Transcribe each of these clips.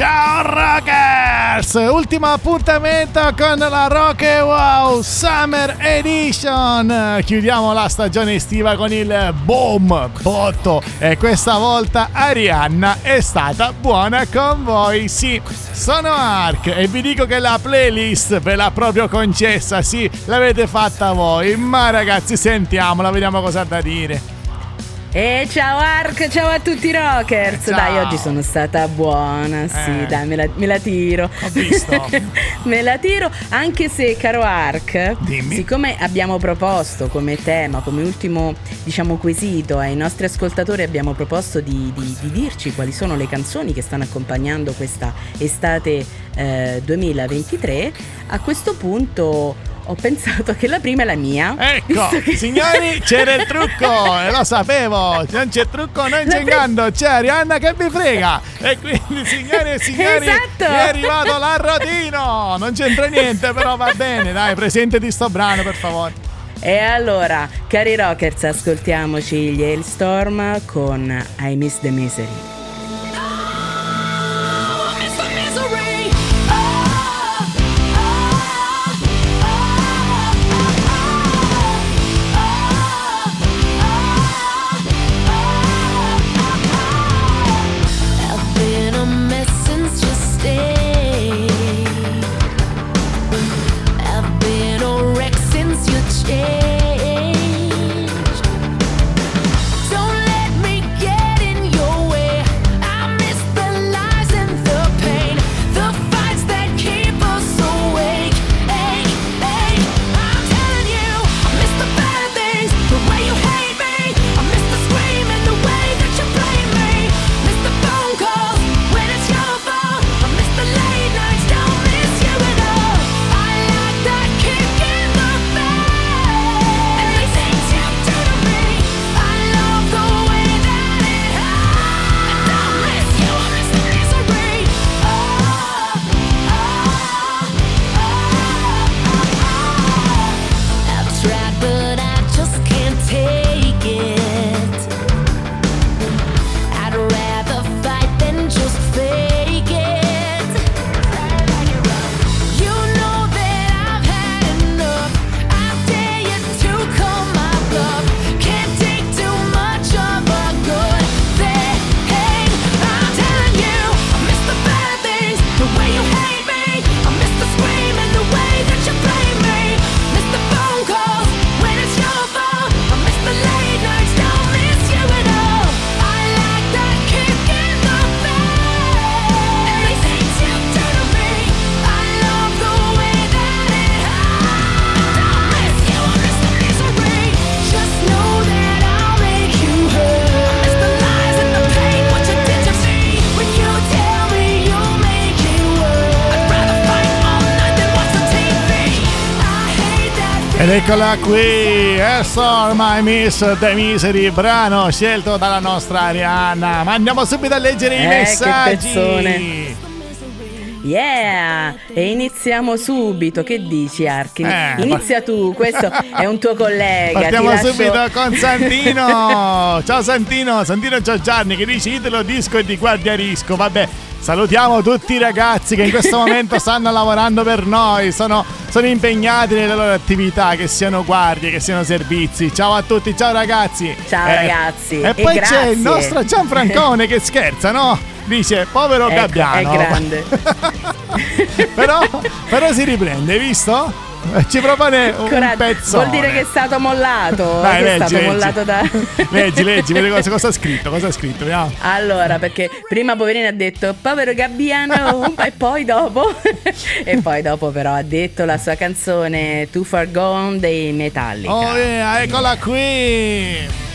Ciao Rockers! Ultimo appuntamento con la Rock Wow Summer Edition. Chiudiamo la stagione estiva con il boom botto e questa volta Arianna è stata buona con voi. Sì, sono Ark e vi dico che la playlist ve l'ha proprio concessa. Sì, l'avete fatta voi. Ma ragazzi, sentiamola, vediamo cosa ha da dire. E ciao Ark, ciao a tutti i rockers. Ciao. Dai, oggi sono stata buona. Sì, eh. dai, me la, me la, tiro. Ho visto. me la tiro, anche se, caro Ark, Dimmi. siccome abbiamo proposto come tema, come ultimo, diciamo, quesito ai nostri ascoltatori, abbiamo proposto di, di, di dirci quali sono le canzoni che stanno accompagnando questa estate eh, 2023. A questo punto ho pensato che la prima è la mia. Ecco, che... signori, c'era il trucco, e lo sapevo. Non c'è trucco, non c'è inganno. C'è Arianna che mi frega. E quindi, signori e signori, esatto. è arrivato l'arrotino. Non c'entra niente, però va bene. Dai, presente di sto brano, per favore. E allora, cari rockers, ascoltiamoci gli Hailstorm con I Miss the Misery. Eccola qui, Yes My Miss The Misery, brano scelto dalla nostra Arianna. Ma andiamo subito a leggere eh, i messaggi. Yeah! E iniziamo subito. Che dici, Archi? Eh, Inizia tu, questo è un tuo collega. Partiamo lascio... subito con Santino. ciao Santino, Santino ciao Gianni che dici Italo Disco e di Guardia Risco. Vabbè, Salutiamo tutti i ragazzi che in questo momento stanno lavorando per noi, sono, sono, impegnati nelle loro attività, che siano guardie, che siano servizi. Ciao a tutti, ciao ragazzi. Ciao eh, ragazzi. E, e poi grazie. c'è il nostro Gianfrancone che scherza, no? Dice, povero ecco, Gabbiano. È grande. però, però si riprende, hai visto? Ci propone un Coraggio. pezzo. Vuol dire che è stato mollato. Dai, leggi, è stato leggi. mollato da. leggi, leggi, vedi cosa, cosa ha scritto. Cosa ha scritto, vediamo. Allora, perché prima Poverino ha detto povero Gabbiano, e poi dopo. e poi dopo, però, ha detto la sua canzone Too Far Gone dei Metallica. Oh, yeah, eccola qui.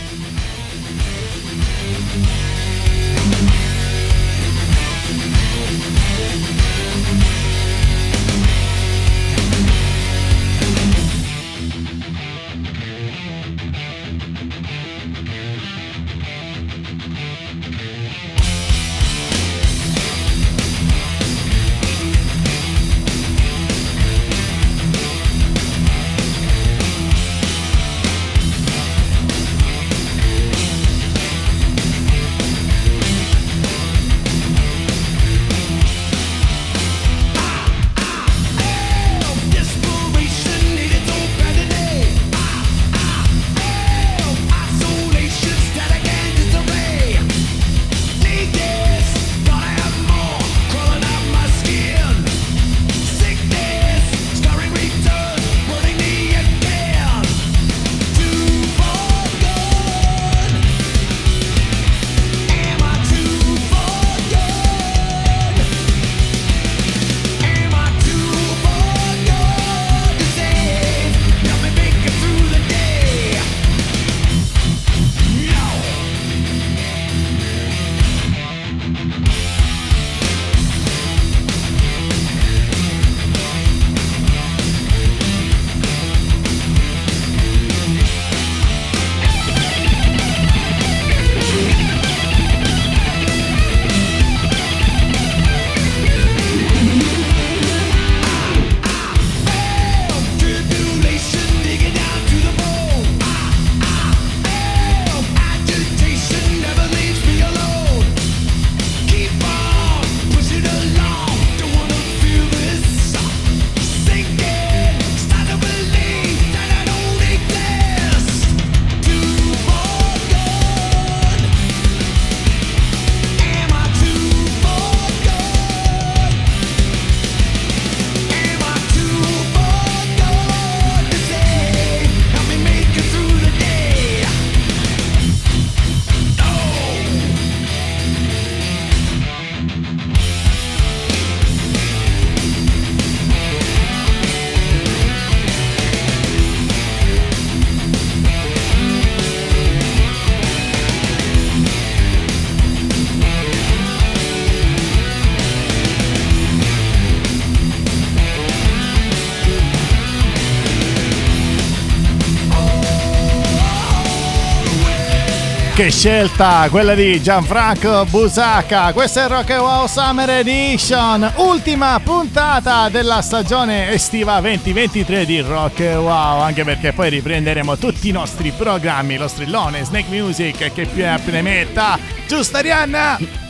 Che scelta, quella di Gianfranco Busacca. Questa è Rock Wow Summer Edition, ultima puntata della stagione estiva 2023 di Rock Wow. Anche perché poi riprenderemo tutti i nostri programmi, lo strillone, Snake Music, che più ne metta. Giusto, Arianna?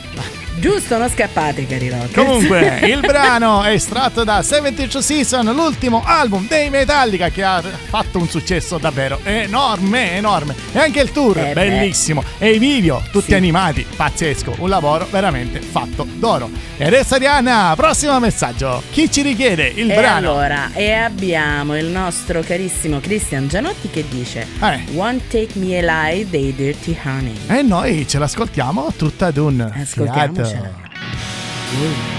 Giusto, non scappate, cari rock. Comunque, il brano è estratto da 72 Season, l'ultimo album dei Metallica che ha fatto un successo davvero enorme, enorme. E anche il tour, eh bellissimo. E i video, tutti sì. animati, pazzesco. Un lavoro veramente fatto d'oro. E adesso Arianna, prossimo messaggio. Chi ci richiede il e brano? Allora, e abbiamo il nostro carissimo Cristian Gianotti che dice eh. Won't Take Me Alive dei Dirty Honey. E noi ce l'ascoltiamo tutta ad un Ascoltiamo. Ooh.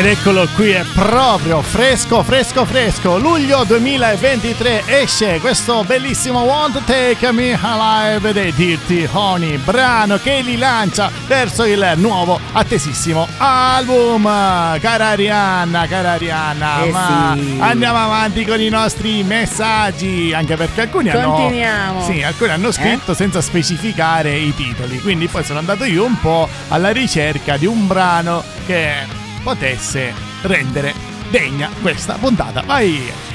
Ed eccolo qui, è proprio fresco, fresco, fresco. Luglio 2023 esce questo bellissimo Want Take Me Alive dei Dirty Honey, brano che li lancia verso il nuovo attesissimo album. Cara Arianna, cara Arianna, eh ma sì. andiamo avanti con i nostri messaggi, anche perché alcuni Continuiamo. hanno Sì, alcuni hanno scritto eh? senza specificare i titoli, quindi poi sono andato io un po' alla ricerca di un brano che potesse rendere degna questa puntata. Vai!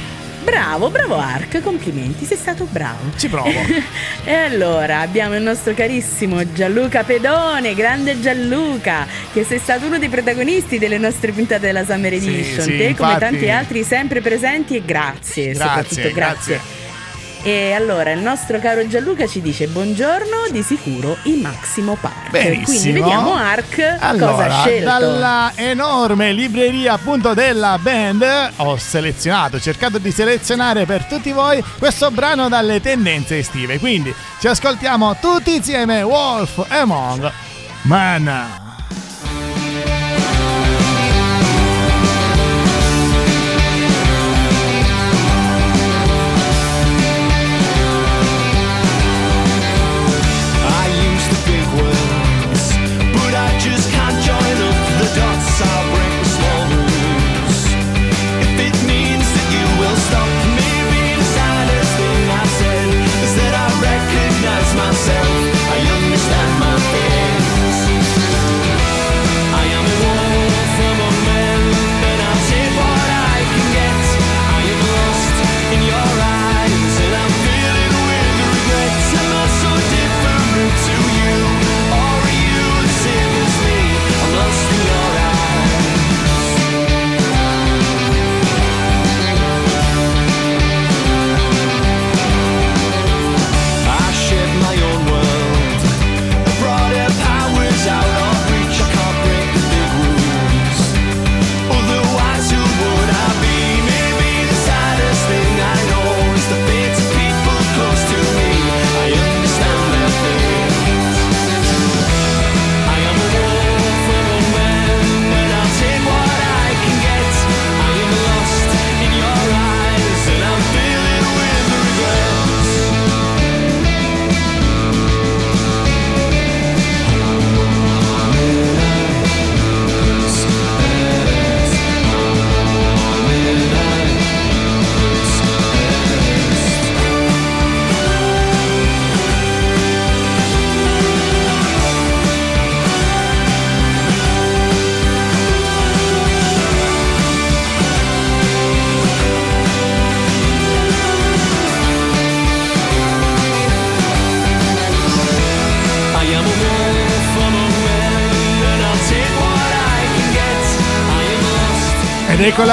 Bravo, bravo Ark, complimenti, sei stato bravo. Ci provo. e allora abbiamo il nostro carissimo Gianluca Pedone, grande Gianluca, che sei stato uno dei protagonisti delle nostre puntate della Summer Edition. Sì, sì, Te infatti... come tanti altri sempre presenti e grazie, grazie soprattutto grazie. grazie. E allora il nostro caro Gianluca ci dice buongiorno, di sicuro il Massimo Park. Benissimo. Quindi vediamo Ark allora, cosa ha scelto. Dalla enorme libreria appunto della band ho selezionato, ho cercato di selezionare per tutti voi questo brano dalle tendenze estive. Quindi ci ascoltiamo tutti insieme Wolf Among Man.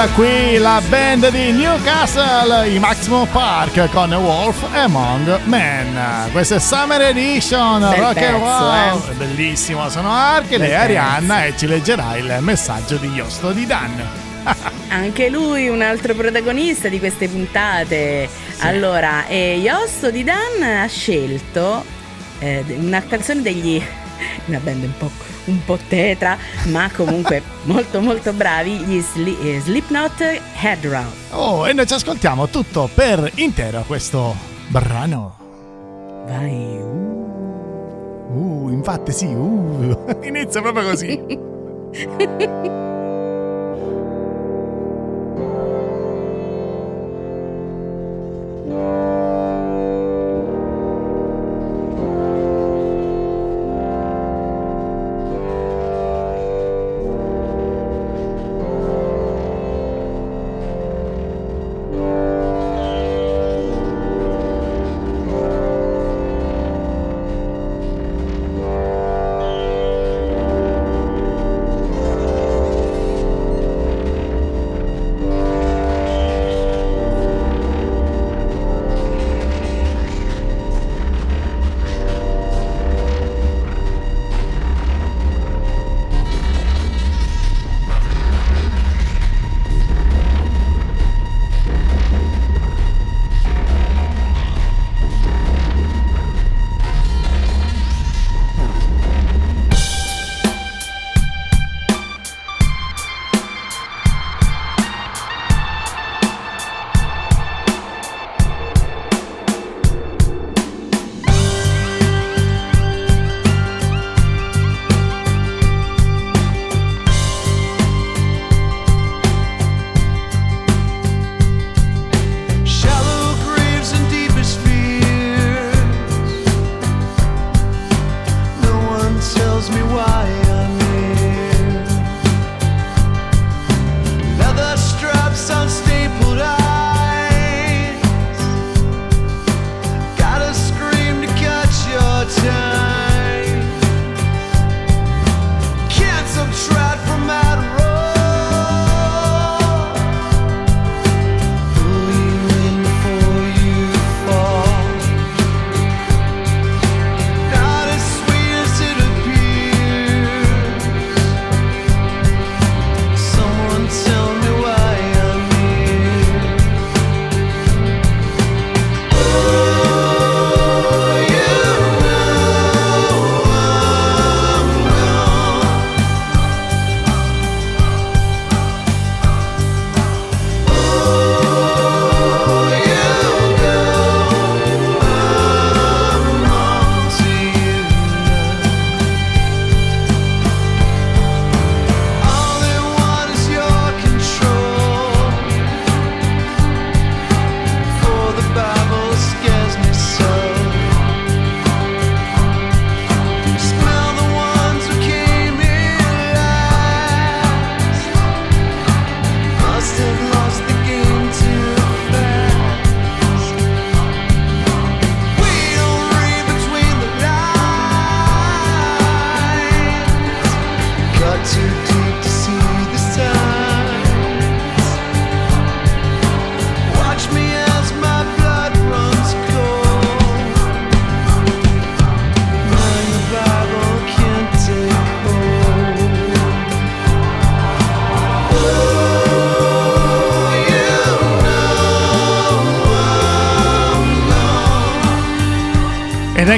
Eccola qui la band di Newcastle, i Maximo Park con Wolf Among Men. Questa è Summer Edition, Bel rock pezzo, and wow. eh. Bellissimo, sono Arche, Bel lei è Arianna e ci leggerà il messaggio di Yosto di Dan. Anche lui un altro protagonista di queste puntate. Allora, eh, di Dan ha scelto eh, una canzone degli... una band un po', un po' tetra, ma comunque molto molto bravi, gli Sli- eh, Slipknot Head Round. Oh, e noi ci ascoltiamo tutto per intero questo brano. Vai. uh. Uh, infatti sì, uh, inizia proprio così.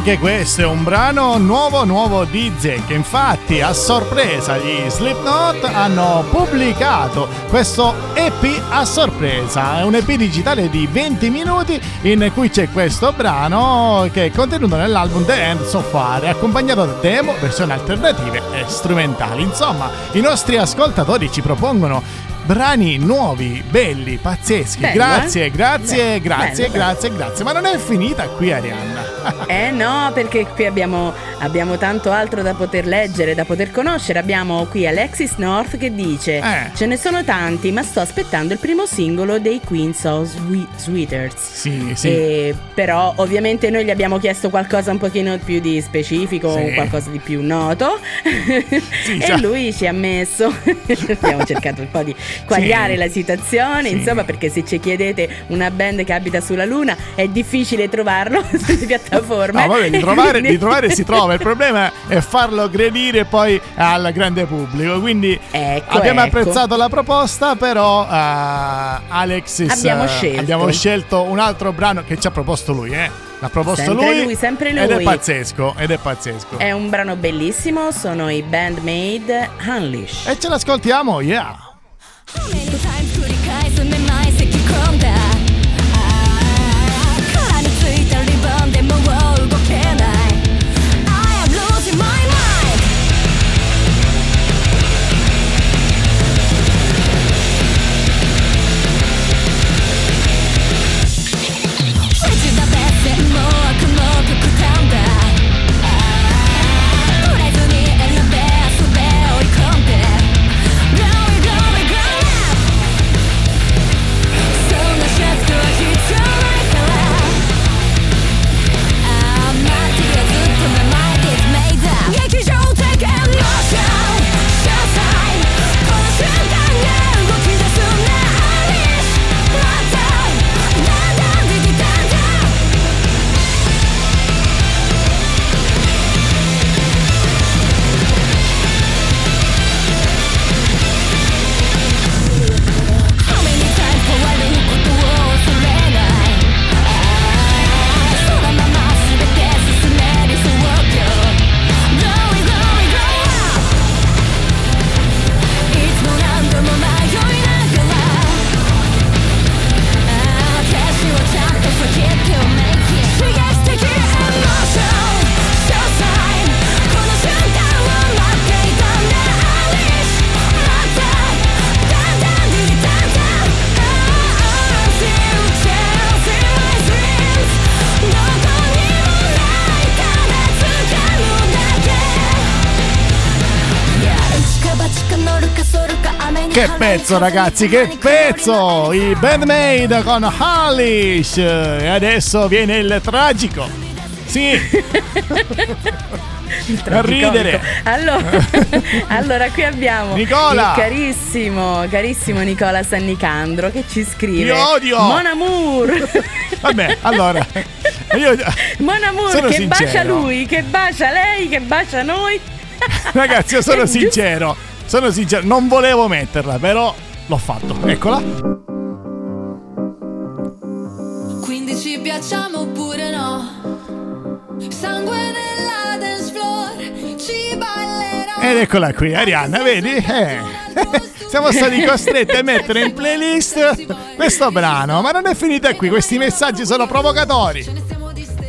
anche questo è un brano nuovo nuovo di Zek. Infatti, a sorpresa, gli Slipknot hanno pubblicato questo EP a sorpresa. È un EP digitale di 20 minuti in cui c'è questo brano che è contenuto nell'album The End So Far, accompagnato da demo, versioni alternative e strumentali. Insomma, i nostri ascoltatori ci propongono brani nuovi, belli, pazzeschi. Bello, grazie, eh? grazie, Bello, grazie, bello, bello. grazie, grazie. Ma non è finita qui, Arianna. Eh no, perché qui abbiamo, abbiamo tanto altro da poter leggere, da poter conoscere. Abbiamo qui Alexis North che dice: Eh. Ce ne sono tanti, ma sto aspettando il primo singolo dei Queens of Swe- Sweeters. Sì, sì. E però ovviamente noi gli abbiamo chiesto qualcosa un pochino più di specifico, Sì. qualcosa di più noto Sì, e lui ci ha messo, abbiamo cercato un po' di quagliare Sì. la situazione, insomma perché se ci chiedete una band che abita sulla luna è difficile trovarlo sulle piattaforme. No, vabbè, di trovare, di trovare si trova, il problema è farlo aggredire poi al grande pubblico. Quindi ecco, abbiamo ecco. apprezzato la proposta, però uh, Alexis abbiamo eh, scelto. abbiamo scelto un altro brano che ci ha proposto lui, eh. L'ha proposto sempre lui, lui, sempre lui. Ed è pazzesco, ed è pazzesco. È un brano bellissimo, sono i Bandmade Unleash. E ce l'ascoltiamo, yeah. How many times pezzo ragazzi, che pezzo! I Bandmade con Hallish! E adesso viene il tragico. Sì, a ridere. Allora, allora, qui abbiamo Nicola. il carissimo, carissimo Nicola Sannicandro che ci scrive Ti odio. Mon amour Vabbè, allora, io, Mon amour che bacia sincero. lui, che bacia lei, che bacia noi ragazzi, io sono sincero, sono sincero, non volevo metterla, però l'ho fatto. Eccola. Quindi ci piacciamo oppure no? Sangue nella dance floor, ci ballerò. Ed eccola qui, Arianna, vedi? Eh. Siamo stati costretti a mettere in playlist questo brano, ma non è finita qui, questi messaggi sono provocatori.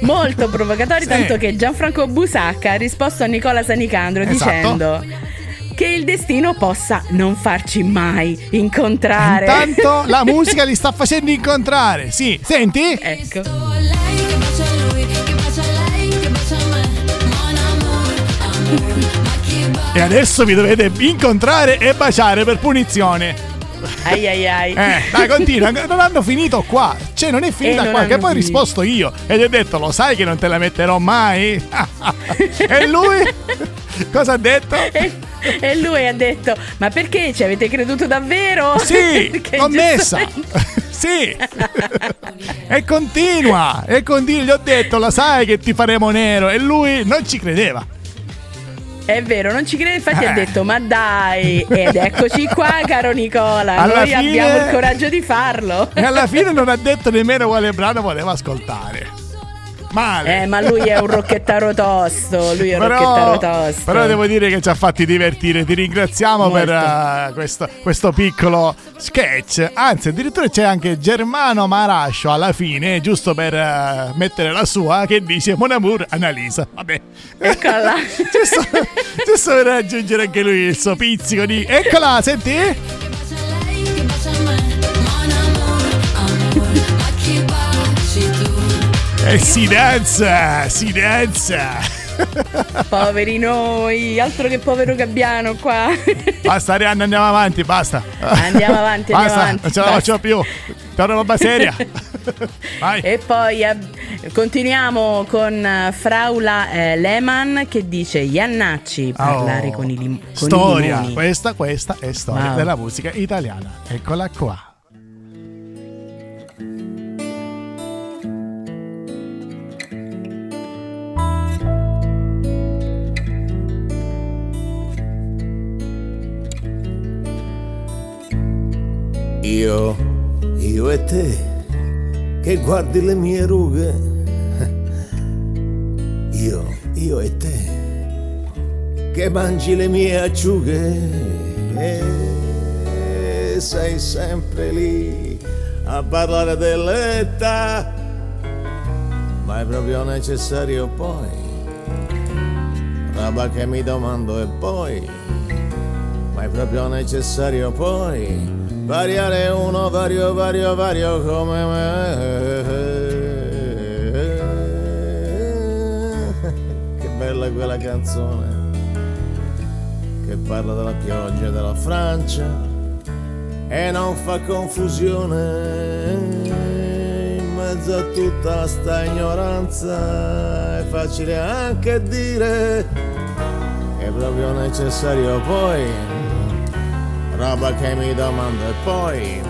molto provocatori, Sì. tanto che Gianfranco Busacca ha risposto a Nicola Sanicandro Esatto. dicendo che il destino possa non farci mai incontrare. Intanto la musica li sta facendo incontrare. Sì, senti? Ecco. E adesso vi dovete incontrare e baciare per punizione. Ai ai ai. Eh, dai, continua. Non hanno finito qua. Cioè, non è finita Eh, qua. Che poi ho risposto io. E gli ho detto, lo sai che non te la metterò mai? e lui? Cosa ha detto? E, lui ha detto: Ma perché ci avete creduto davvero? Sì, commessa. giustamente- sì. e continua. E continua. Gli ho detto, lo sai che ti faremo nero. E lui non ci credeva. È vero, non ci crede, infatti Eh. ha detto: Ma dai! Ed eccoci qua, caro Nicola. Alla Noi fine- abbiamo il coraggio di farlo. E alla fine non ha detto nemmeno quale brano voleva ascoltare. Male. Eh, ma lui è un rocchettaro tosto. Lui è un rocchettaro tosto. però devo dire che ci ha fatti divertire. Ti ringraziamo Molto. per eh, questo, questo piccolo sketch. Anzi, addirittura c'è anche Germano Marascio alla fine, giusto per eh, mettere la sua, che dice Mon amour Annalisa. Vabbè. Eccola. giusto, giusto per aggiungere anche lui il suo pizzico di. Eccola, senti? Che bacia lei, che bacia me. E si danza, si danza. Poveri noi, altro che povero Gabbiano qua. Basta Arianna, andiamo avanti, basta. Andiamo avanti, andiamo Basta, avanti, non ce la faccio più. Torna roba seria. Vai. E poi eh, continuiamo con eh, Fraula eh, Lehmann che dice Iannacci, parlare Oh, con i, lim- con i storia, limoni. questa, questa è storia Wow. della musica italiana. Eccola qua. Io, io e te, che guardi le mie rughe. Io, io e te, che mangi le mie acciughe. E sei sempre lì a parlare dell'età. Ma è proprio necessario poi. Roba che mi domando e poi ma è proprio necessario poi variare uno vario vario vario come me. Che bella quella canzone che parla della pioggia della Francia e non fa confusione. In mezzo a tutta sta ignoranza è facile anche dire è proprio necessario poi roba che mi domando e poi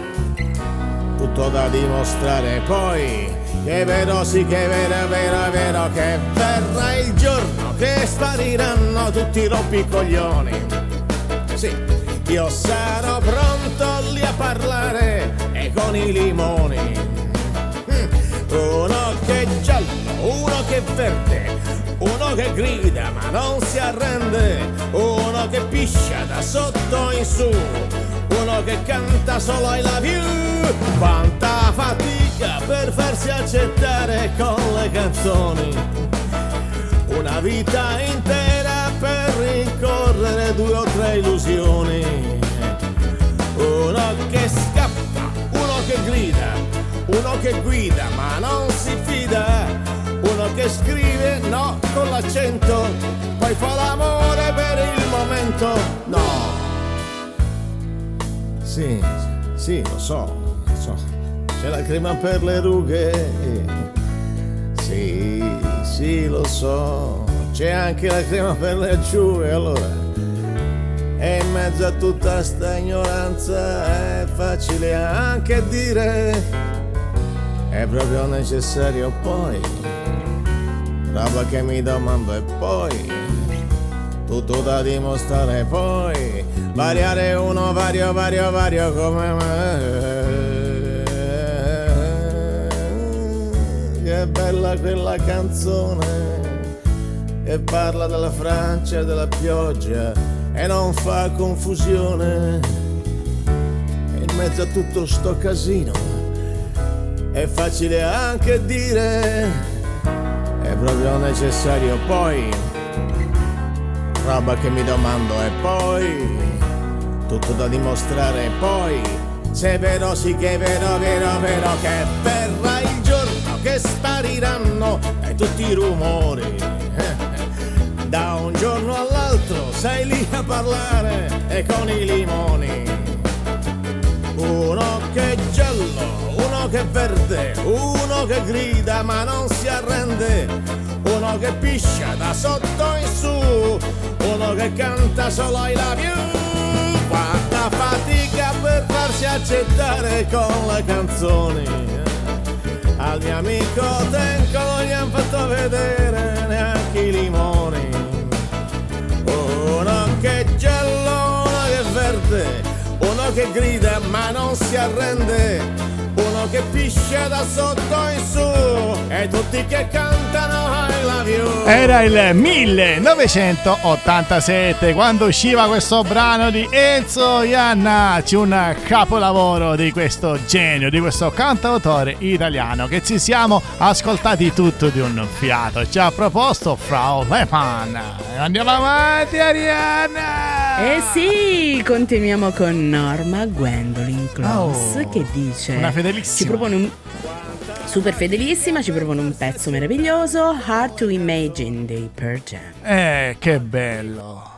tutto da dimostrare poi che è vero sì che è vero è vero è vero che verrà il giorno che spariranno tutti i rompicoglioni. Sì io sarò pronto lì a parlare e con i limoni. Mm, uno che è giallo, uno che è verde, che grida ma non si arrende, uno che piscia da sotto in su, uno che canta solo I love you. Quanta fatica per farsi accettare con le canzoni, una vita intera per rincorrere due o tre illusioni. Uno che scappa, uno che grida, uno che guida ma non si fida, scrive no con l'accento, poi fa l'amore per il momento, no. Sì, sì, lo so, lo so, c'è la crema per le rughe, sì, sì, lo so, c'è anche la crema per le acciughe, allora. E in mezzo a tutta sta ignoranza è facile anche dire. È proprio necessario poi Roba che mi domando e poi? Tutto da dimostrare poi. Variare uno vario vario vario come me. Che bella quella canzone e parla della Francia e della pioggia e non fa confusione. In mezzo a tutto sto casino è facile anche dire, proprio necessario poi, roba che mi domando e poi, tutto da dimostrare poi, se è vero sì che è vero, vero, vero che verrà il giorno che spariranno e tutti i rumori. Da un giorno all'altro sei lì a parlare e con i limoni. Uno che è giallo, uno che è verde, uno che grida ma non si arrende, uno che piscia da sotto in su, uno che canta solo I love you. Quanta fatica per farsi accettare con le canzoni. Al mio amico Tenco non gli han fatto vedere neanche i limoni. Uno che è giallo, uno che è verde, uno che grida ma non si arrende, che piscia da sotto in su e tutti che cantano I love you. Era il 1987 quando usciva questo brano di Enzo Iannacci, un capolavoro di questo genio, di questo cantautore italiano che ci siamo ascoltati tutto di un fiato. Ci ha proposto Frau Lehmann. Andiamo avanti, Arianna! Eh sì, continuiamo con Norma Gwendolyn Close Oh, che dice una fedelissima. Ci propone un super fedelissima, ci propone un pezzo meraviglioso, Hard to Imagine dei Pearl Jam. Eh, che bello.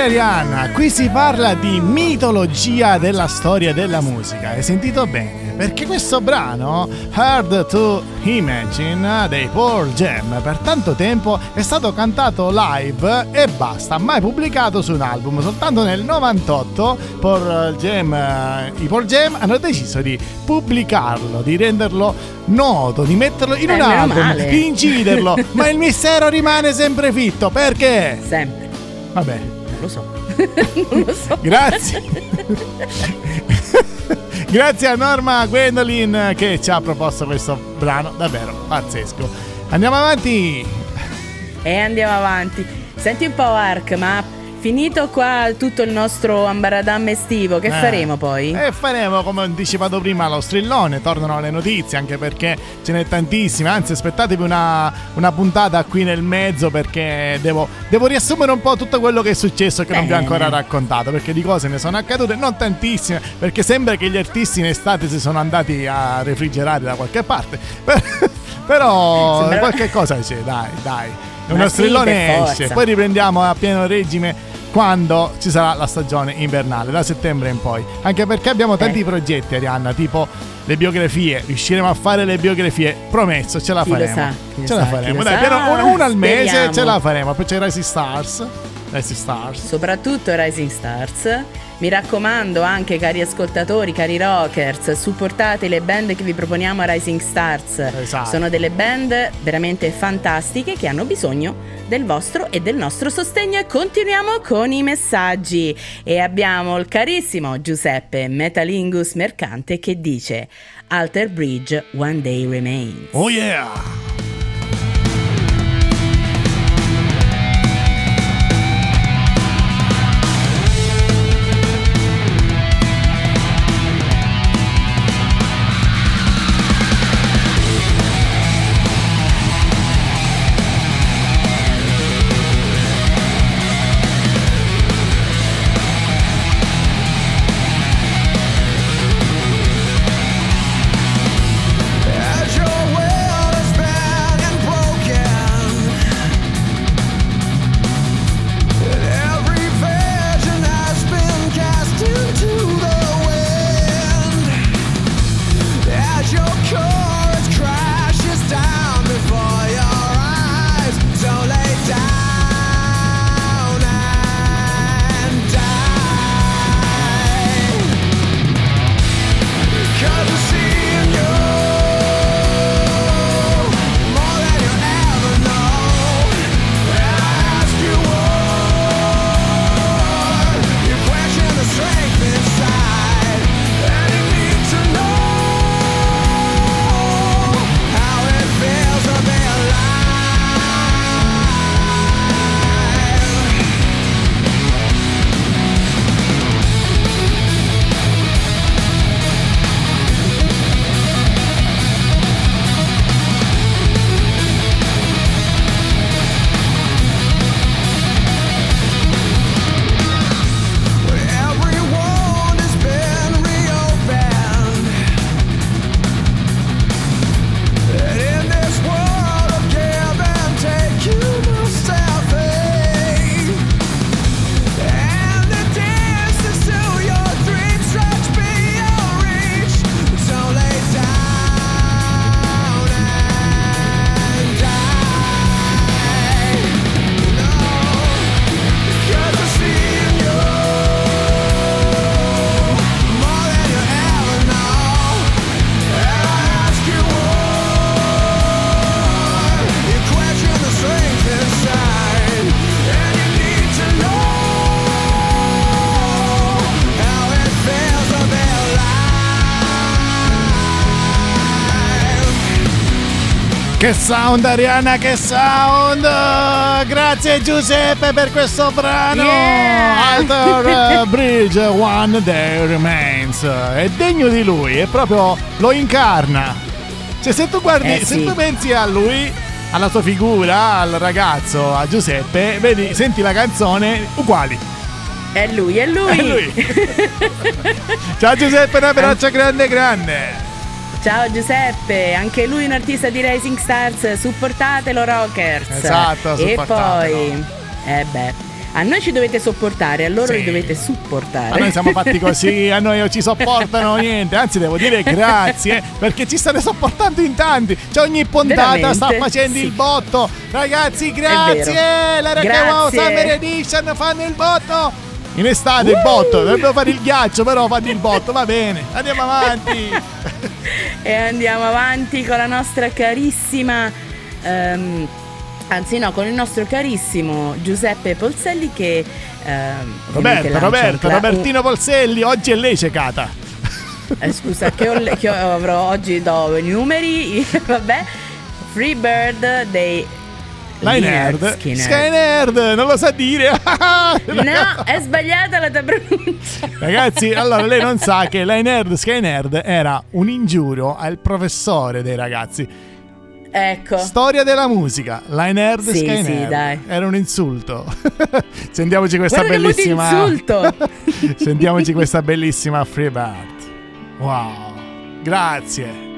E cara Arianna, qui si parla di mitologia della storia della musica. Hai sentito bene? Perché questo brano, Hard to Imagine dei Paul Jam, per tanto tempo è stato cantato live e basta, mai pubblicato su un album. Soltanto nel 98 Paul Jam, eh, i Paul Jam hanno deciso di pubblicarlo, di renderlo noto, di metterlo in Eh, un album, male. di inciderlo. ma il mistero rimane sempre fitto. Perché? Sempre. Vabbè, lo so. non lo so. Grazie. Grazie a Norma Gwendolyn che ci ha proposto questo brano, davvero pazzesco. Andiamo avanti. E andiamo avanti. Senti un po' Ark, ma finito qua tutto il nostro ambaradam estivo, che Eh. faremo poi? E faremo, come ho anticipato prima, lo strillone. Tornano le notizie, anche perché ce n'è tantissime. Anzi, aspettatevi una, una puntata qui nel mezzo perché devo, devo riassumere un po' tutto quello che è successo e che non vi ho Bene. ancora raccontato. Perché di cose ne sono accadute, non tantissime. Perché sembra che gli artisti in estate si sono andati a refrigerare da qualche parte. Però qualche cosa c'è, dai, dai. Uno sì, strillone per esce. Poi riprendiamo a pieno regime quando ci sarà la stagione invernale, da settembre in poi. Anche perché abbiamo tanti Eh. progetti, Arianna, tipo le biografie. Riusciremo a fare le biografie, promesso, ce la Chi faremo. sa, ce la sa, chi faremo. Dai, piano- una, una al mese Speriamo. ce la faremo. Poi c'è Rising Stars. Rising Stars. soprattutto Rising Stars. Mi raccomando anche cari ascoltatori, cari rockers, supportate le band che vi proponiamo a Rising Stars. Esatto. Sono delle band veramente fantastiche che hanno bisogno del vostro e del nostro sostegno e continuiamo con i messaggi. E abbiamo il carissimo Giuseppe Metalingus Mercante che dice Alter Bridge One Day Remains. Oh yeah! Che sound Ariana, che sound! Grazie Giuseppe per questo brano! Yeah! Alter Bridge One Day Remains. È degno di lui, è proprio lo incarna. Cioè se tu guardi, Eh, se sì. tu pensi a lui, alla sua figura, al ragazzo, a Giuseppe, vedi, senti la canzone uguali. È lui, è lui. È lui. Ciao Giuseppe, un abbraccio grande grande. Ciao Giuseppe, anche lui un artista di Rising Stars, supportatelo Rockers. Esatto, E poi, eh beh, a noi ci dovete sopportare, a loro Sì. li dovete supportare. A noi siamo fatti così, a noi non ci sopportano niente, anzi devo dire grazie perché ci state sopportando in tanti. Cioè ogni puntata Veramente? sta facendo Sì. il botto. Ragazzi, grazie! La Rock and Wow Grazie. Summer Edition fanno il botto. In estate il botto, dovrebbero fare il ghiaccio, però fanno il botto, va bene. Andiamo avanti. E andiamo avanti con la nostra carissima. ehm, anzi, no, con il nostro carissimo Giuseppe Polselli che. ovviamente Roberto, Roberto, cla- Robertino Polselli, oggi è lei cecata. eh, scusa, che, ho, che ho- avrò oggi do i numeri. Vabbè. Free Bird dei. Lynyrd nerd. Sky nerd, non lo sa dire. No, è sbagliata la tua pronuncia. Ragazzi, allora lei non sa che Lei nerd Sky nerd era un ingiurio al professore dei ragazzi. Ecco. Storia della musica, Line Nerd Sì, Sky sì, Nerd. dai. Era un insulto. Sentiamoci questa Guarda bellissima. insulto. Sentiamoci questa bellissima Free Bird. Wow. Grazie.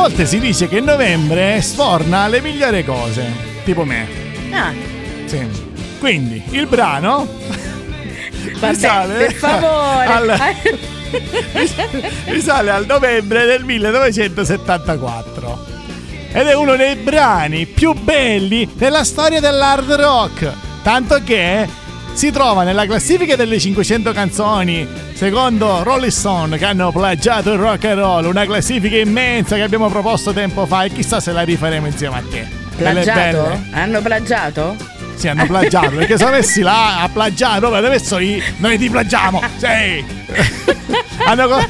Volte si dice che novembre sforna le migliori cose, tipo me. Ah, Sì. Quindi il brano vabbè, risale per favore. al- risale al novembre del 1974 ed è uno dei brani più belli della storia dell'hard rock, tanto che si trova nella classifica delle 500 canzoni secondo Rolling Stone che hanno plagiato il rock and roll, una classifica immensa che abbiamo proposto tempo fa e chissà se la rifaremo insieme a te. Plagiato? Hanno plagiato? Sì, hanno plagiato perché sono messi là a plagiare, dove adesso noi ti plagiamo. Sì. hanno,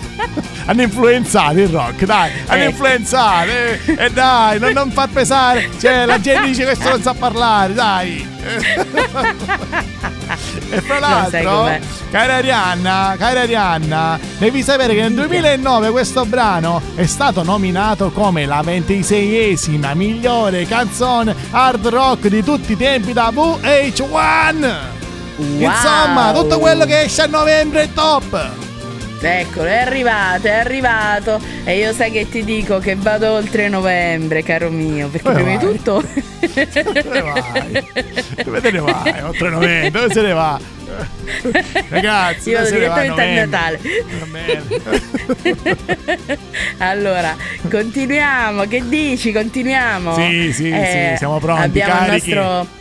hanno influenzato il rock, dai, hanno Eh. influenzato. E eh, dai, non, non far pesare. Cioè, la gente dice che questo non sa parlare, dai. e fra l'altro, cara Arianna, cara Arianna, devi sapere che nel 2009 questo brano è stato nominato come la 26esima migliore canzone hard rock di tutti i tempi da VH1. Insomma, tutto quello che esce a novembre è top. Eccolo, è arrivato, è arrivato. E io sai che ti dico che vado oltre novembre, caro mio. Perché prima di tutto. Dove vai? Dove te ne vai? Oltre novembre, dove se ne va? Ragazzi, Io direttamente a? Natale. Allora, continuiamo. Che dici? Continuiamo? Eh, Sì, sì, sì, siamo pronti, Abbiamo carichi. il nostro.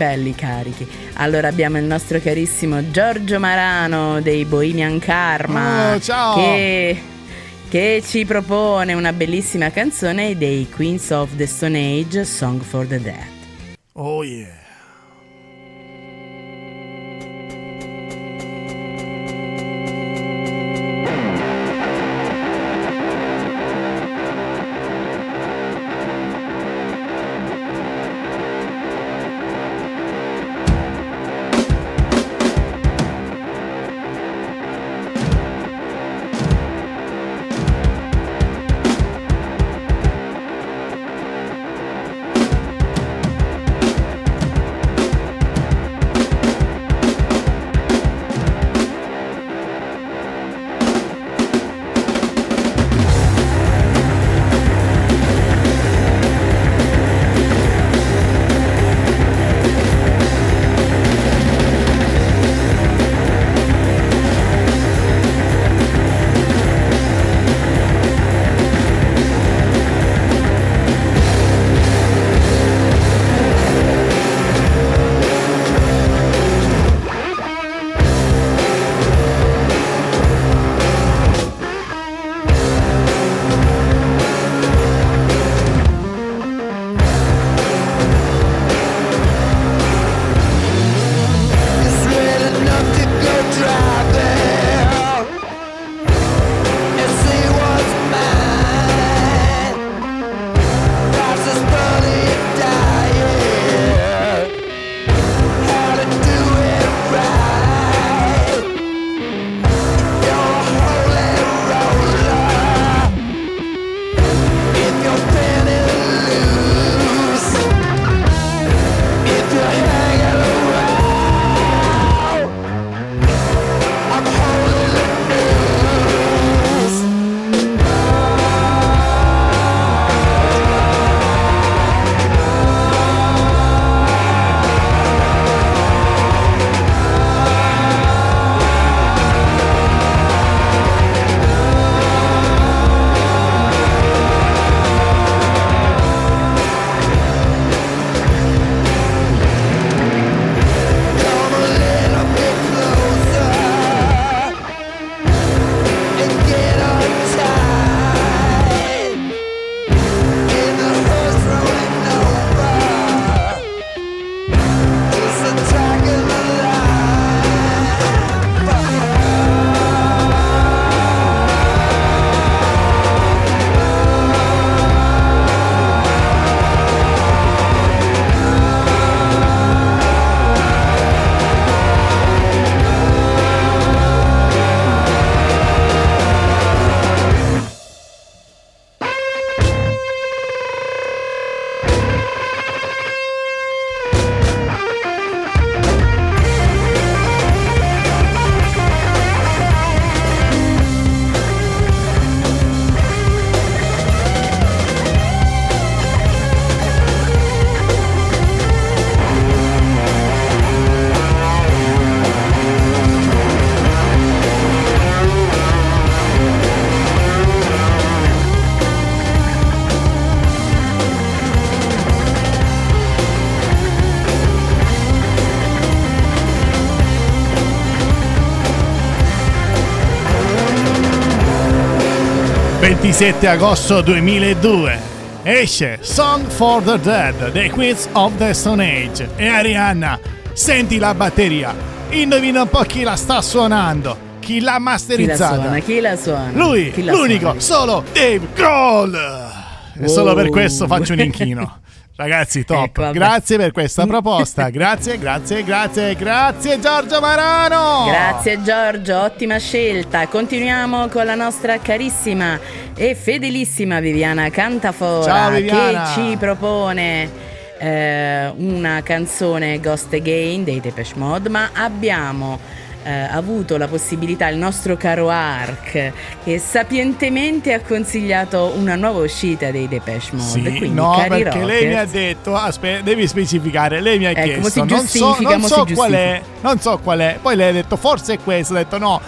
Belli carichi. Allora abbiamo il nostro carissimo Giorgio Marano dei Bohemian Karma. Oh, ciao. Che, che ci propone una bellissima canzone dei Queens of the Stone Age, Song for the Dead. Oh yeah. 27 agosto 2002 esce Song for the Dead dei Queens of the Stone Age e Arianna senti la batteria indovina un po' chi la sta suonando chi l'ha Chi la masterizzata suona? Chi la suona? lui la l'unico suona? solo Dave Grohl e solo per questo faccio un inchino Ragazzi, top. Ecco, grazie per questa proposta. Grazie, grazie, grazie, grazie Giorgio Marano. Grazie Giorgio, ottima scelta. Continuiamo con la nostra carissima e fedelissima Viviana Cantafora Ciao, Viviana. che ci propone eh, una canzone Ghost Again dei Depeche Mode, ma abbiamo eh, avuto la possibilità, il nostro caro Ark, che sapientemente ha consigliato una nuova uscita dei Depeche Mode. Sì, Quindi, no, perché lei mi ha rockers, detto, aspetta, devi specificare, lei mi ha Ecco, chiesto, non so, non so qual è, non so qual è, poi lei ha detto forse è questo, ho detto no,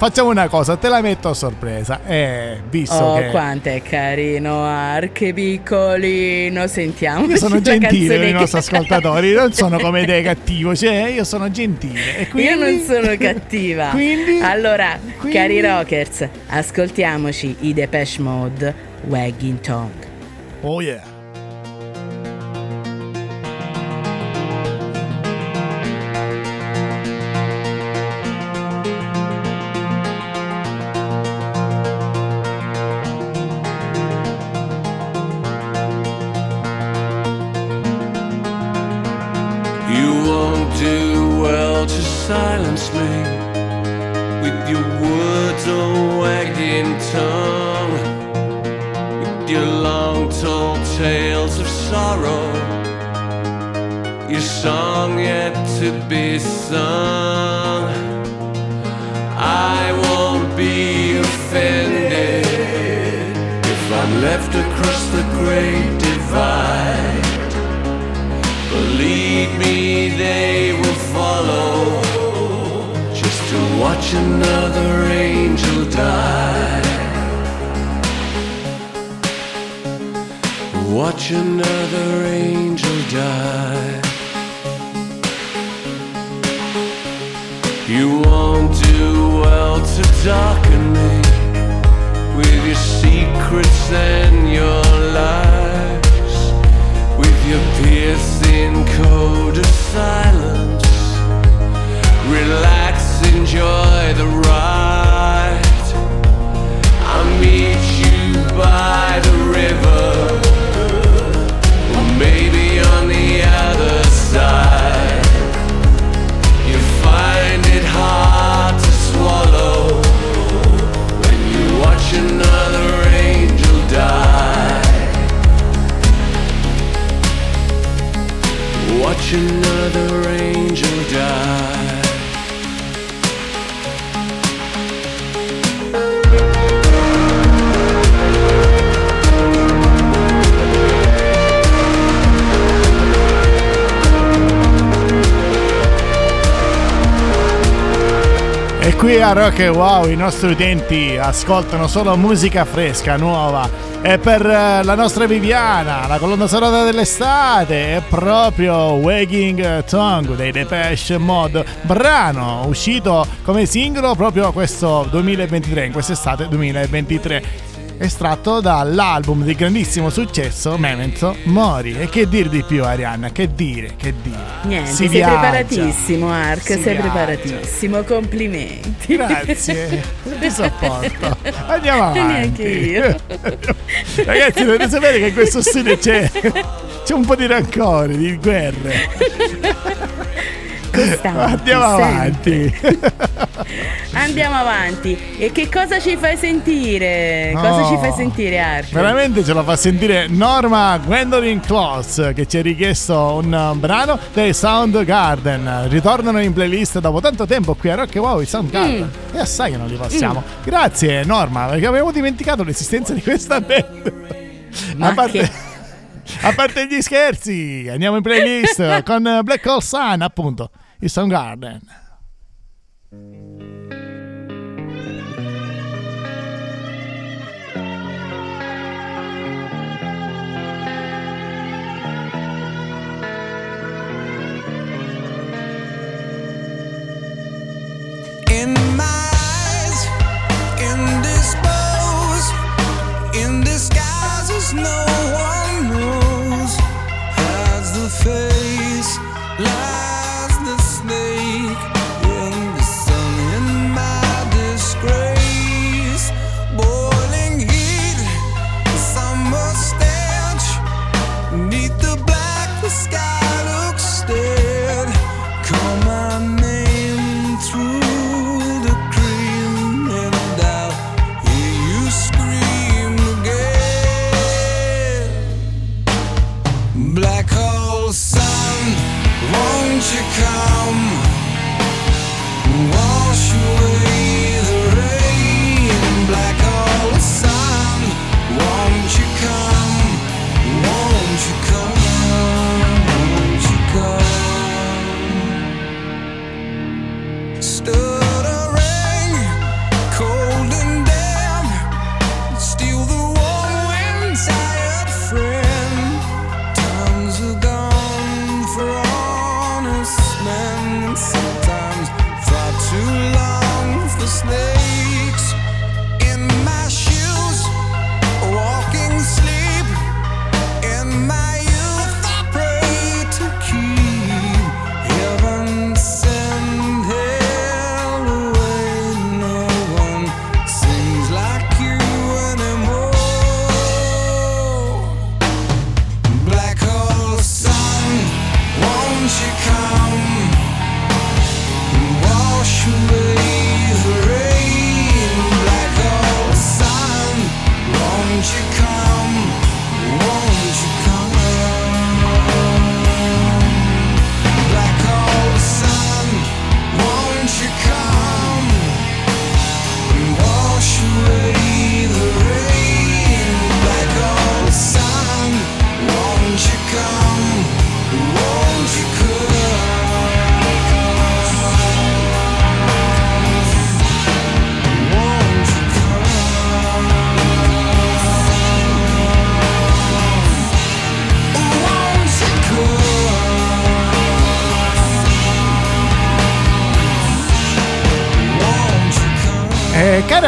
facciamo una cosa, te la metto a sorpresa, eh, visto Oh, che... quanto è carino Ark, che piccolino, sentiamo. Io sono gentile con i nostri ascoltatori, non sono come te cattivo, cioè io sono gentile. Quindi... Io non sono cattiva. Quindi? Allora, Quindi? cari rockers, ascoltiamoci i Depeche Mode Wagging Tongue. Oh yeah. Silence me with your words or wagging tongue, with your long told tales of sorrow, your song yet to be sung. I won't be offended if I'm left across the great divide. Believe me, they will watch another angel die. Watch another angel die. You won't do well to darken me with your secrets and your lies with your piercing code of silence. Relax, enjoy the ride. I'll meet you by qui a Rock e Wow i nostri utenti ascoltano solo musica fresca, nuova. E per eh, la nostra Viviana, la colonna sonora dell'estate è proprio Wagging Tongue dei Depeche Mode, brano uscito come singolo proprio questo 2023, in quest'estate 2023. Estratto dall'album di grandissimo successo Memento Mori. E che dire di più, Arianna? Che dire? Che dire? Niente, Si sei viaggia. preparatissimo Ark, Si sei viaggia. preparatissimo, complimenti. Grazie, ti sopporto. Andiamo avanti. Neanche io. Ragazzi, dovete sapere che in questo studio c'è, c'è un po' di rancore, di guerre. Costanti, Andiamo avanti. Andiamo avanti. E che cosa ci fai sentire? Cosa No. ci fai sentire Ark? Veramente ce lo fa sentire Norma Gwendolyn Close che ci ha richiesto un uh, brano dei Soundgarden. Ritornano in playlist dopo tanto tempo qui a Rock e Wow i Soundgarden. E assai che non li passiamo. Grazie Norma, perché avevo dimenticato l'esistenza di questa band. Ma a parte... che- A parte gli scherzi, andiamo in playlist con Black Hole Sun, appunto, i Soundgarden. In my eyes, indisposed, face no one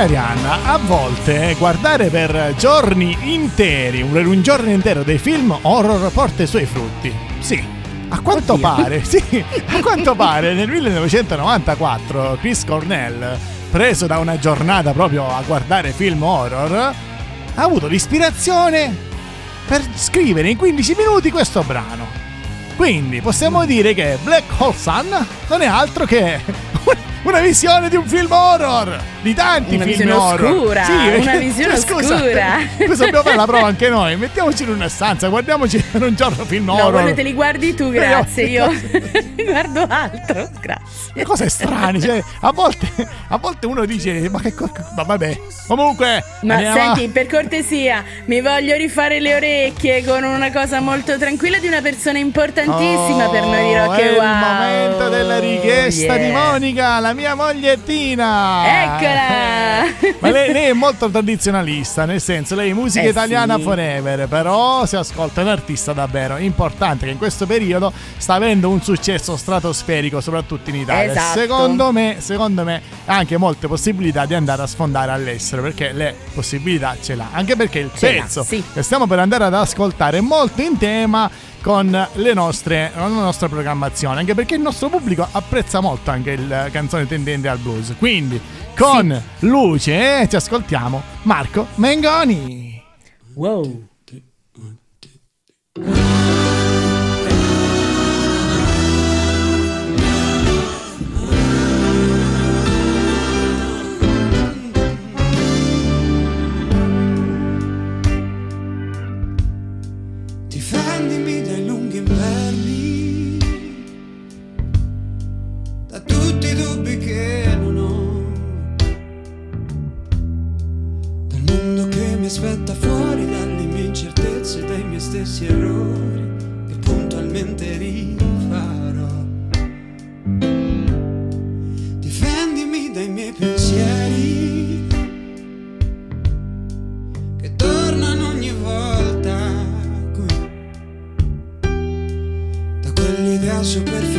Arianna, a volte guardare per giorni interi, un, un giorno intero dei film horror porta i suoi frutti. Sì. A quanto Oddio. pare, sì, a quanto pare nel 1994 Chris Cornell, preso da una giornata proprio a guardare film horror, ha avuto l'ispirazione per scrivere in 15 minuti questo brano. Quindi possiamo dire che Black Hole Sun non è altro che una visione di un film horror, di tanti Una film visione horror. oscura, perché- una visione scusa, oscura. Questo dobbiamo fare la prova anche noi. Mettiamoci in una stanza, guardiamoci per un giorno film No, horror. quello te li guardi tu, grazie. Io guardo altro, grazie. Le cose strane, cioè, a volte, a volte uno dice, ma che co- ma vabbè. Comunque, Ma senti, per cortesia, mi voglio rifare le orecchie con una cosa molto tranquilla di una persona importantissima per noi di Rock Oh, è Wow. il momento della richiesta Yeah. di Monica, la mia mogliettina. Eccola! Ma lei, lei è molto tradizionalista, nel senso, lei è musica Eh italiana sì. forever, però si ascolta un artista davvero importante che in questo periodo sta avendo un successo stratosferico, soprattutto in Italia. Esatto. Secondo me, secondo me, ha anche molte possibilità di andare a sfondare all'estero, perché le possibilità ce l'ha. Anche perché il Ce pezzo sì. che stiamo per andare ad ascoltare è molto in tema con le nostre, la nostra programmazione, anche perché il nostro pubblico apprezza molto anche il canzone tendente al blues. Quindi, con luce, eh, ci ascoltiamo Marco Mengoni. Wow. Aspetta fuori, dalle mie incertezze, dai miei stessi errori che puntualmente rifarò. Difendimi dai miei pensieri che tornano ogni volta qui. Da quell'idea superficiale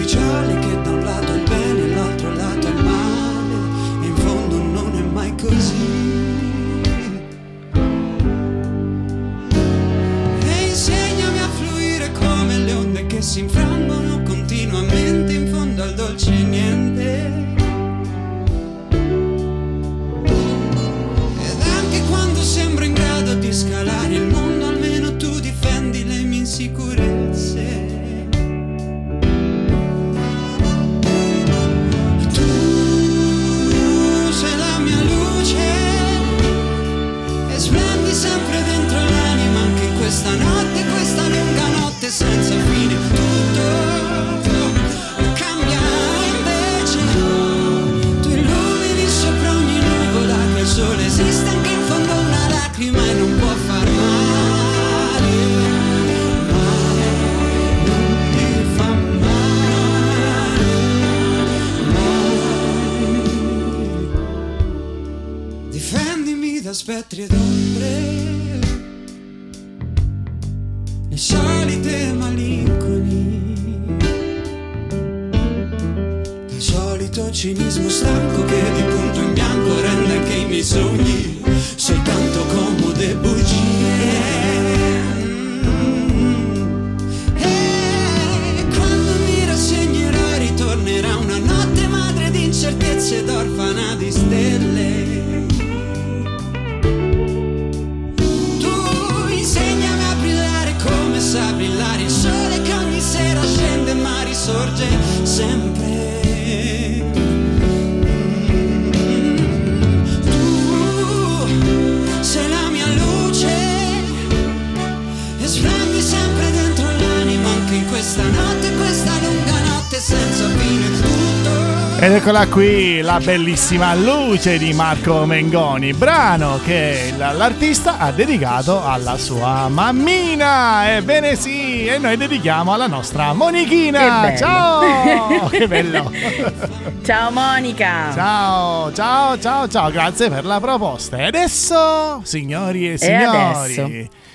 eccola qui la bellissima luce di Marco Mengoni, brano che l'artista ha dedicato alla sua mammina. Ebbene sì, e noi dedichiamo alla nostra Monichina. Ciao! che bello! Ciao Monica. ciao, ciao, ciao, ciao, grazie per la proposta. E adesso, signori e signori, adesso?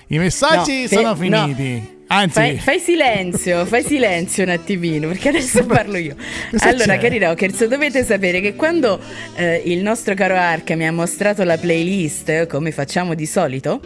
i messaggi No, sono no. finiti. Anzi, Fai, fai silenzio, fai silenzio un attimino, perché adesso parlo io. Cosa allora, c'è? cari rockers, dovete sapere che quando eh, il nostro caro Ark mi ha mostrato la playlist, eh, come facciamo di solito,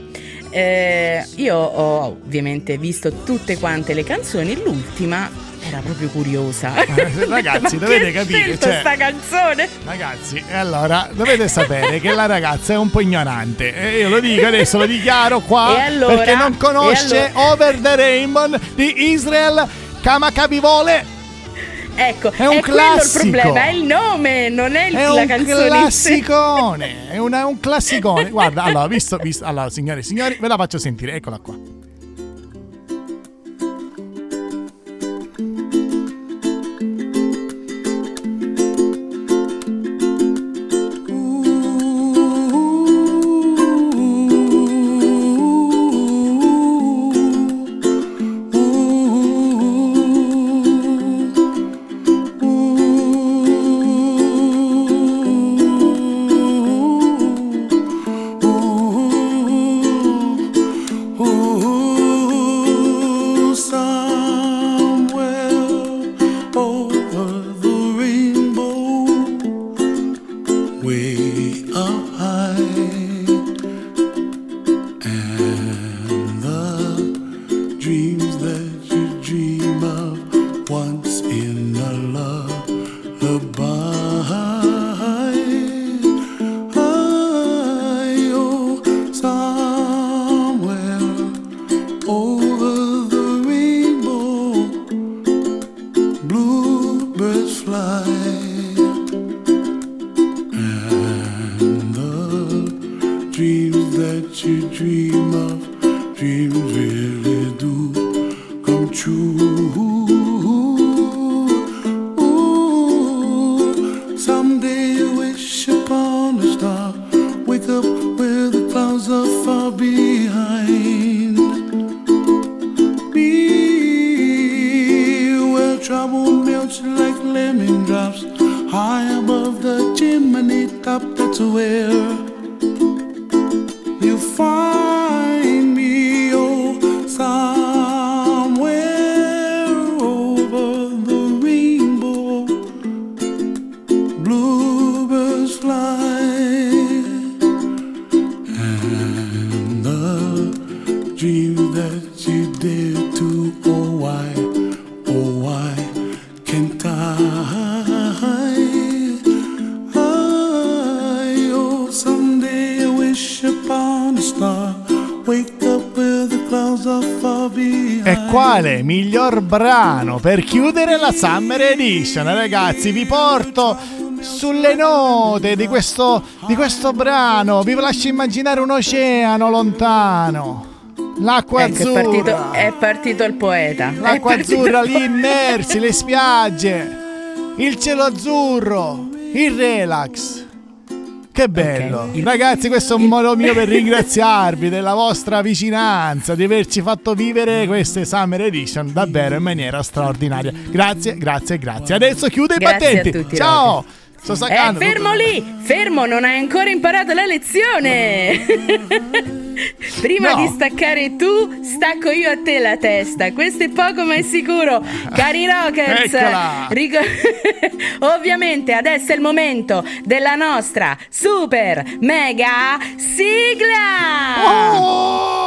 eh, io ho ovviamente visto tutte quante le canzoni, l'ultima era proprio curiosa. Eh, ragazzi, Ma dovete capire, cioè- sta canzone? Ragazzi, e allora dovete sapere che la ragazza è un po' ignorante. E io lo dico adesso, lo dichiaro qua allora? perché non conosce allora? Over the Rainbow di Israel Kamakabivole. Ecco, È un quello il classico. problema, è il nome, non è, il- È la un canzone. classicone. È, una- è un classicone. Guarda, allora, visto, visto, allora, signore e signori, ve la faccio sentire. Eccola qua. Bluebirds fly, and the dreams that you dream of, dreams brano per chiudere la Summer Edition? Ragazzi, vi porto sulle note di questo, di questo brano. Vi lascio immaginare un oceano lontano. L'acqua Ecco, è azzurra. partito, è partito il poeta. È L'acqua azzurra lì immersi, le spiagge, il cielo azzurro, il relax. Che bello! il- Ragazzi, questo è un modo mio per ringraziarvi della vostra vicinanza, di averci fatto vivere queste Summer Edition davvero in maniera straordinaria. Grazie, grazie, grazie. Adesso chiudo i Grazie battenti. tutti, Ciao! Sto Eh, staccando. fermo lì, fermo, non hai ancora imparato la lezione. Prima No. di staccare tu, stacco io a te la testa. Questo è poco ma è sicuro. Cari rockers, Eccola. rico- ovviamente adesso è il momento della nostra super mega sigla. Oh!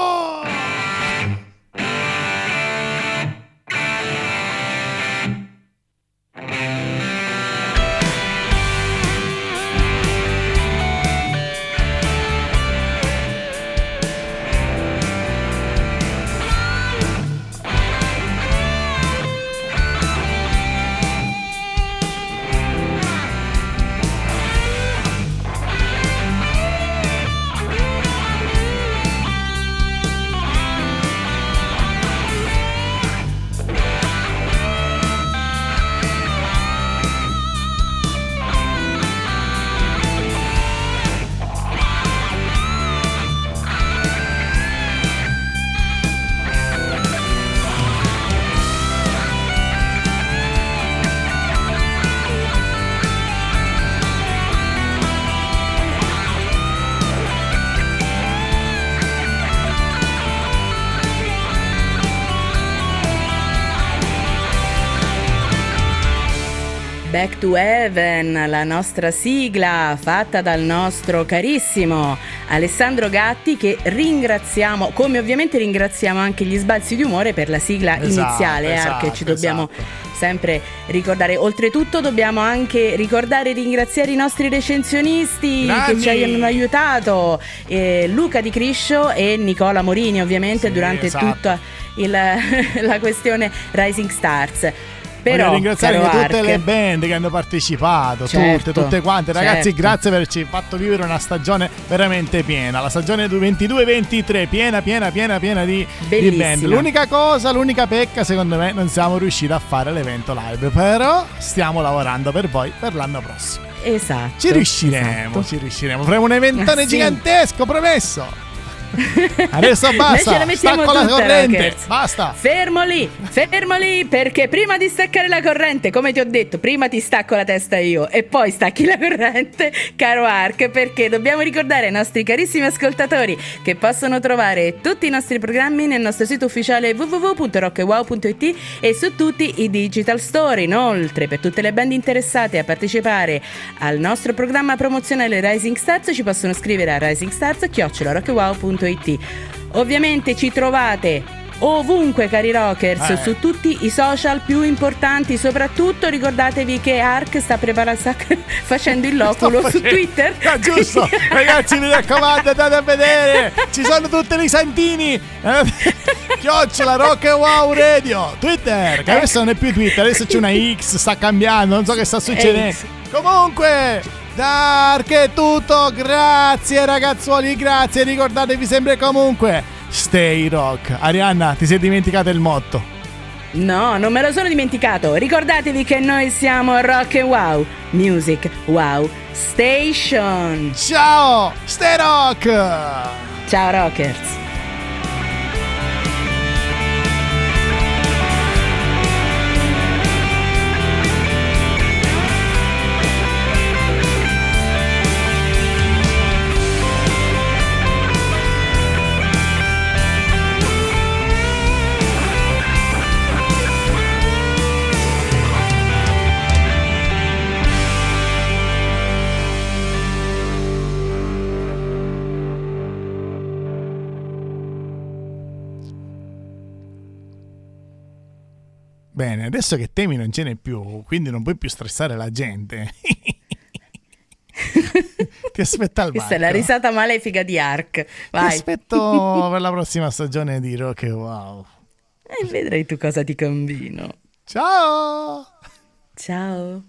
Back to Heaven, la nostra sigla fatta dal nostro carissimo Alessandro Gatti che ringraziamo, come ovviamente ringraziamo anche gli sbalzi di umore per la sigla Esatto, iniziale, eh, esatto, che ci dobbiamo esatto. sempre ricordare. Oltretutto dobbiamo anche ricordare e ringraziare i nostri recensionisti Grandi! che ci hanno aiutato, eh, Luca Di Criscio e Nicola Morini ovviamente Sì, durante esatto. tutta il- la questione Rising Stars. Però, Voglio ringraziare tutte Ark, le band che hanno partecipato, Certo, tutte, tutte quante. Ragazzi, certo. grazie per averci fatto vivere una stagione veramente piena. La stagione 22-23, piena, piena, piena, piena di, di band. L'unica cosa, l'unica pecca, secondo me, non siamo riusciti a fare l'evento live. Però stiamo lavorando per voi per l'anno prossimo. Esatto. Ci riusciremo, esatto. ci riusciremo. Faremo un eventone Ah, sì. gigantesco, promesso. Adesso Noi basta. ce la mettiamo Stacco la tutta, corrente. Rockers. Basta. Fermo lì, fermo lì, perché prima di staccare la corrente, come ti ho detto, prima ti stacco la testa io e poi stacchi la corrente, caro Ark, perché dobbiamo ricordare ai nostri carissimi ascoltatori che possono trovare tutti i nostri programmi nel nostro sito ufficiale www.rockwow.it e su tutti i digital store. Inoltre, per tutte le band interessate a partecipare al nostro programma promozionale Rising Stars, ci possono scrivere a risingstars.rockwow.it. Ovviamente ci trovate ovunque cari rockers Eh. su tutti i social più importanti soprattutto ricordatevi che Ark sta preparando sta facendo il loculo su Twitter Ah, giusto, ragazzi, mi raccomando, andate a vedere. Ci sono tutti i santini. Eh, Chiocciola Rock e Wow Radio. Twitter, che adesso non è più Twitter, adesso c'è una X, sta cambiando, non so che sta succedendo. Comunque, Dark è tutto. Grazie, ragazzuoli, grazie. Ricordatevi sempre comunque. Stay rock. Arianna, ti sei dimenticata il motto. no non me lo sono dimenticato ricordatevi che noi siamo Rock and Wow Music Wow Station Ciao, stay rock. ciao rockers Bene, adesso che temi non ce n'è più, quindi non puoi più stressare la gente. Ti aspetta al questa è la risata malefica di Ark Ti vai aspetto per la prossima stagione di Rock e Wow. E vedrai tu cosa ti combino. Ciao! Ciao.